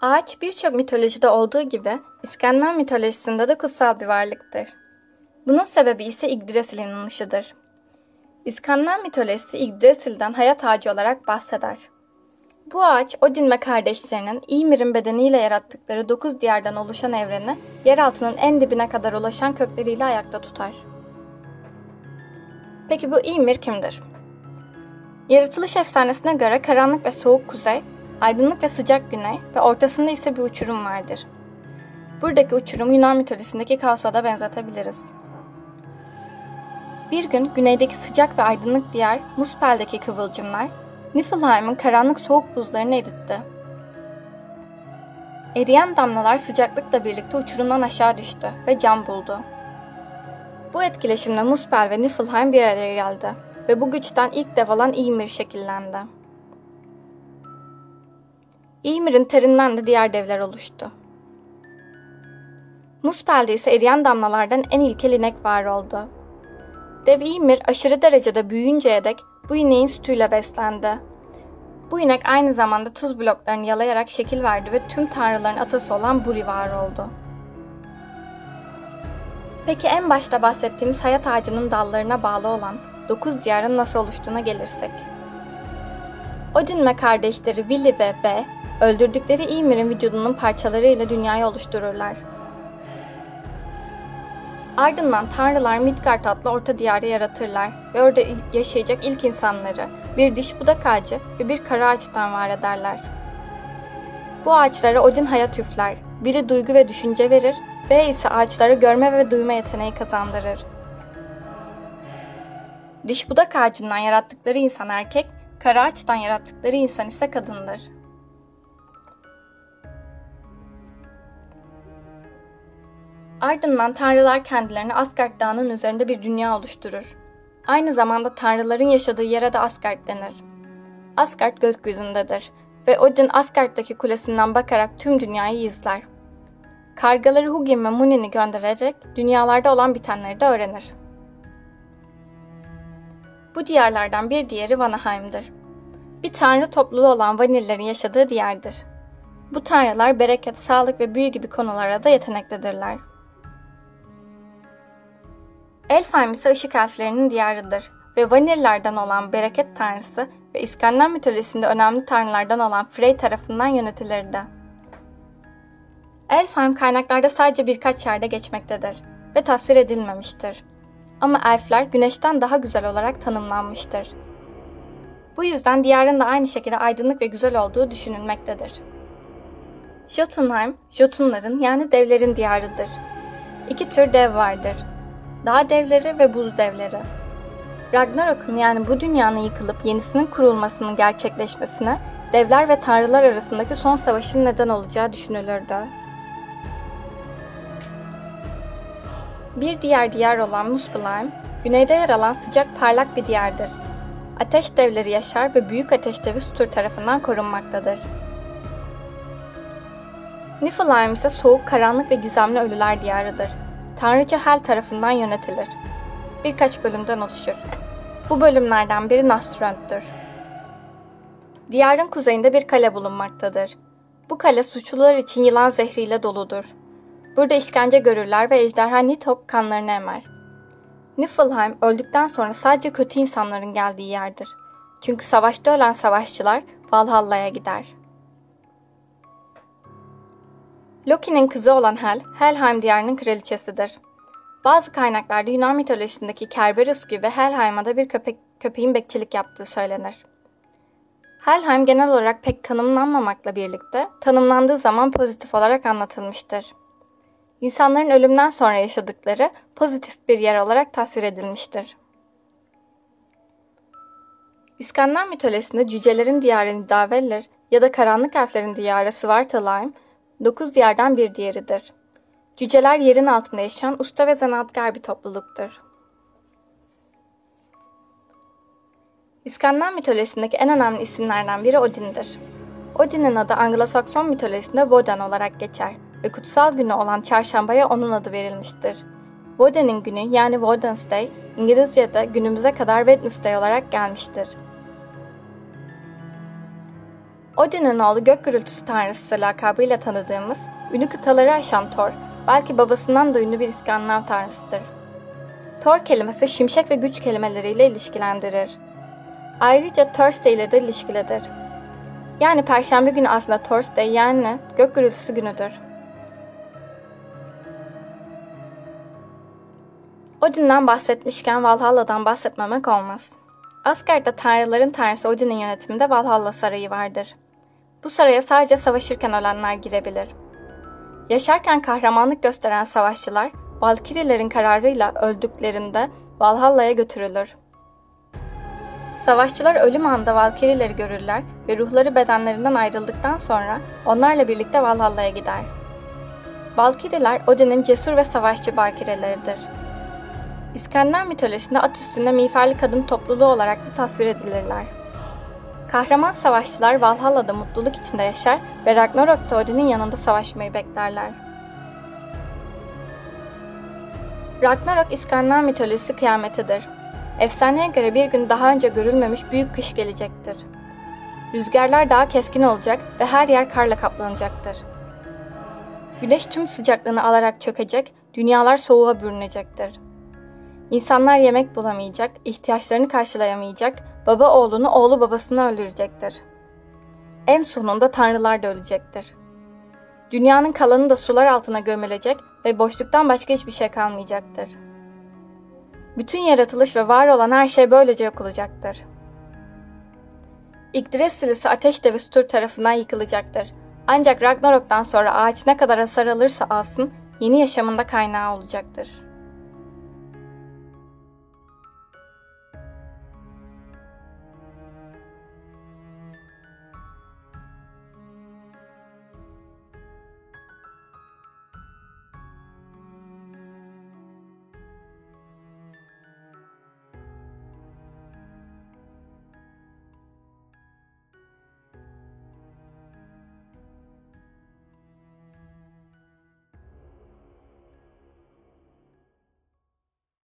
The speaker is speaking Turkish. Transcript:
Ağaç birçok mitolojide olduğu gibi İskender mitolojisinde de kutsal bir varlıktır. Bunun sebebi ise Yggdrasil inanışıdır. İskender mitolojisi Yggdrasil'den hayat ağacı olarak bahseder. Bu ağaç Odin ve kardeşlerinin Ymir'in bedeniyle yarattıkları dokuz diyardan oluşan evreni yeraltının en dibine kadar ulaşan kökleriyle ayakta tutar. Peki bu Ymir kimdir? Yaratılış efsanesine göre karanlık ve soğuk kuzey, aydınlık ve sıcak güney ve ortasında ise bir uçurum vardır. Buradaki uçurum Yunan mitolojisindeki kaosa da benzetebiliriz. Bir gün güneydeki sıcak ve aydınlık diyar Muspel'deki kıvılcımlar Niflheim'in karanlık soğuk buzlarını eritti. Eriyen damlalar sıcaklıkla birlikte uçurumdan aşağı düştü ve cam buldu. Bu etkileşimle Muspel ve Niflheim bir araya geldi ve bu güçten ilk dev olan Ymir şekillendi. Ymir'in terinden de diğer devler oluştu. Muspel'de ise eriyen damlalardan en ilkel inek var oldu. Dev Ymir aşırı derecede büyüyünceye dek bu ineğin sütüyle beslendi. Bu inek aynı zamanda tuz bloklarını yalayarak şekil verdi ve tüm tanrıların atası olan Buri var oldu. Peki en başta bahsettiğimiz hayat ağacının dallarına bağlı olan dokuz diyarın nasıl oluştuğuna gelirsek. Odin ve kardeşleri Vili ve Ve, öldürdükleri Ymir'in vücudunun parçaları ile dünyayı oluştururlar. Ardından tanrılar Midgard adlı orta diyarı yaratırlar ve orada yaşayacak ilk insanları bir diş budak ağacı ve bir kara ağaçtan var ederler. Bu ağaçlara Odin hayat üfler, biri duygu ve düşünce verir, ve ise ağaçlara görme ve duyma yeteneği kazandırır. Diş budak ağacından yarattıkları insan erkek, kara ağaçtan yarattıkları insan ise kadındır. Ardından tanrılar kendilerini Asgard Dağı'nın üzerinde bir dünya oluşturur. Aynı zamanda tanrıların yaşadığı yere de Asgard denir. Asgard gökyüzündedir ve Odin Asgard'daki kulesinden bakarak tüm dünyayı izler. Kargaları Hugin ve Munin'i göndererek dünyalarda olan bitenleri de öğrenir. Bu diyarlardan bir diğeri Vanaheim'dir. Bir tanrı topluluğu olan Vanillerin yaşadığı diyardır. Bu tanrılar bereket, sağlık ve büyü gibi konulara da yeteneklidirler. Elfheim ise ışık elflerinin diyarıdır ve Vanillerden olan bereket tanrısı ve İskandinav mitolojisinde önemli tanrılardan olan Frey tarafından yönetilirdi. Elfheim kaynaklarda sadece birkaç yerde geçmektedir ve tasvir edilmemiştir. Ama elfler güneşten daha güzel olarak tanımlanmıştır. Bu yüzden diyarın da aynı şekilde aydınlık ve güzel olduğu düşünülmektedir. Jotunheim, Jotunların yani devlerin diyarıdır. İki tür dev vardır. Dağ devleri ve buz devleri. Ragnarok'un yani bu dünyanın yıkılıp yenisinin kurulmasının gerçekleşmesine devler ve tanrılar arasındaki son savaşın neden olacağı düşünülürdü. Bir diğer diyar olan Muspelheim, güneyde yer alan sıcak parlak bir diyardır. Ateş devleri yaşar ve büyük ateş devi Sutur tarafından korunmaktadır. Niflheim ise soğuk, karanlık ve gizemli ölüler diyarıdır. Tanrıça Hel tarafından yönetilir. Birkaç bölümden oluşur. Bu bölümlerden biri Naströnd'dür. Diyarın kuzeyinde bir kale bulunmaktadır. Bu kale suçlular için yılan zehriyle doludur. Burada işkence görürler ve ejderha Nithok kanlarını emer. Niflheim öldükten sonra sadece kötü insanların geldiği yerdir. Çünkü savaşta ölen savaşçılar Valhalla'ya gider. Loki'nin kızı olan Hel, Helheim diyarının kraliçesidir. Bazı kaynaklarda Yunan mitolojisindeki Kerberos gibi Helheim'a da bir köpek, köpeğin bekçilik yaptığı söylenir. Helheim genel olarak pek tanımlanmamakla birlikte tanımlandığı zaman pozitif olarak anlatılmıştır. İnsanların ölümden sonra yaşadıkları pozitif bir yer olarak tasvir edilmiştir. İskandinav mitolojisinde cücelerin diyarı Nidavellir ya da karanlık elflerin diyarı Svartalheim, dokuz diyardan bir diğeridir. Cüceler yerin altında yaşayan usta ve zanaatkar bir topluluktur. İskandinav mitolojisindeki en önemli isimlerden biri Odin'dir. Odin'in adı Anglo-Sakson mitolojisinde Woden olarak geçer ve kutsal günü olan çarşambaya onun adı verilmiştir. Woden'in günü yani Wednesday İngilizce'de günümüze kadar Wednesday olarak gelmiştir. Odin'in oğlu gök gürültüsü tanrısı lakabıyla tanıdığımız, ünlü kıtaları aşan Thor, belki babasından da ünlü bir İskandinav tanrısıdır. Thor kelimesi şimşek ve güç kelimeleriyle ilişkilendirir. Ayrıca Thursday ile de ilişkilidir. Yani Perşembe günü aslında Thursday yani gök gürültüsü günüdür. Odin'den bahsetmişken Valhalla'dan bahsetmemek olmaz. Asgard'da tanrıların tanrısı Odin'in yönetiminde Valhalla Sarayı vardır. Bu saraya sadece savaşırken ölenler girebilir. Yaşarken kahramanlık gösteren savaşçılar Valkirilerin kararıyla öldüklerinde Valhalla'ya götürülür. Savaşçılar ölüm anında Valkirileri görürler ve ruhları bedenlerinden ayrıldıktan sonra onlarla birlikte Valhalla'ya gider. Valkiriler Odin'in cesur ve savaşçı Valkirileridir. İskandinav mitolojisinde at üstünde miğferli kadın topluluğu olarak da tasvir edilirler. Kahraman savaşçılar Valhalla'da mutluluk içinde yaşar ve Ragnarok'ta Odin'in yanında savaşmayı beklerler. Ragnarok İskandinav mitolojisi kıyametidir. Efsaneye göre bir gün daha önce görülmemiş büyük kış gelecektir. Rüzgarlar daha keskin olacak ve her yer karla kaplanacaktır. Güneş tüm sıcaklığını alarak çökecek, dünyalar soğuğa bürünecektir. İnsanlar yemek bulamayacak, ihtiyaçlarını karşılayamayacak, baba oğlunu, oğlu babasını öldürecektir. En sonunda tanrılar da ölecektir. Dünyanın kalanı da sular altına gömülecek ve boşluktan başka hiçbir şey kalmayacaktır. Bütün yaratılış ve var olan her şey böylece yok olacaktır. Yggdrasil'isi ateş devi Stur tarafından yıkılacaktır. Ancak Ragnarok'tan sonra ağaç ne kadar hasar alırsa alsın yeni yaşamında kaynağı olacaktır.''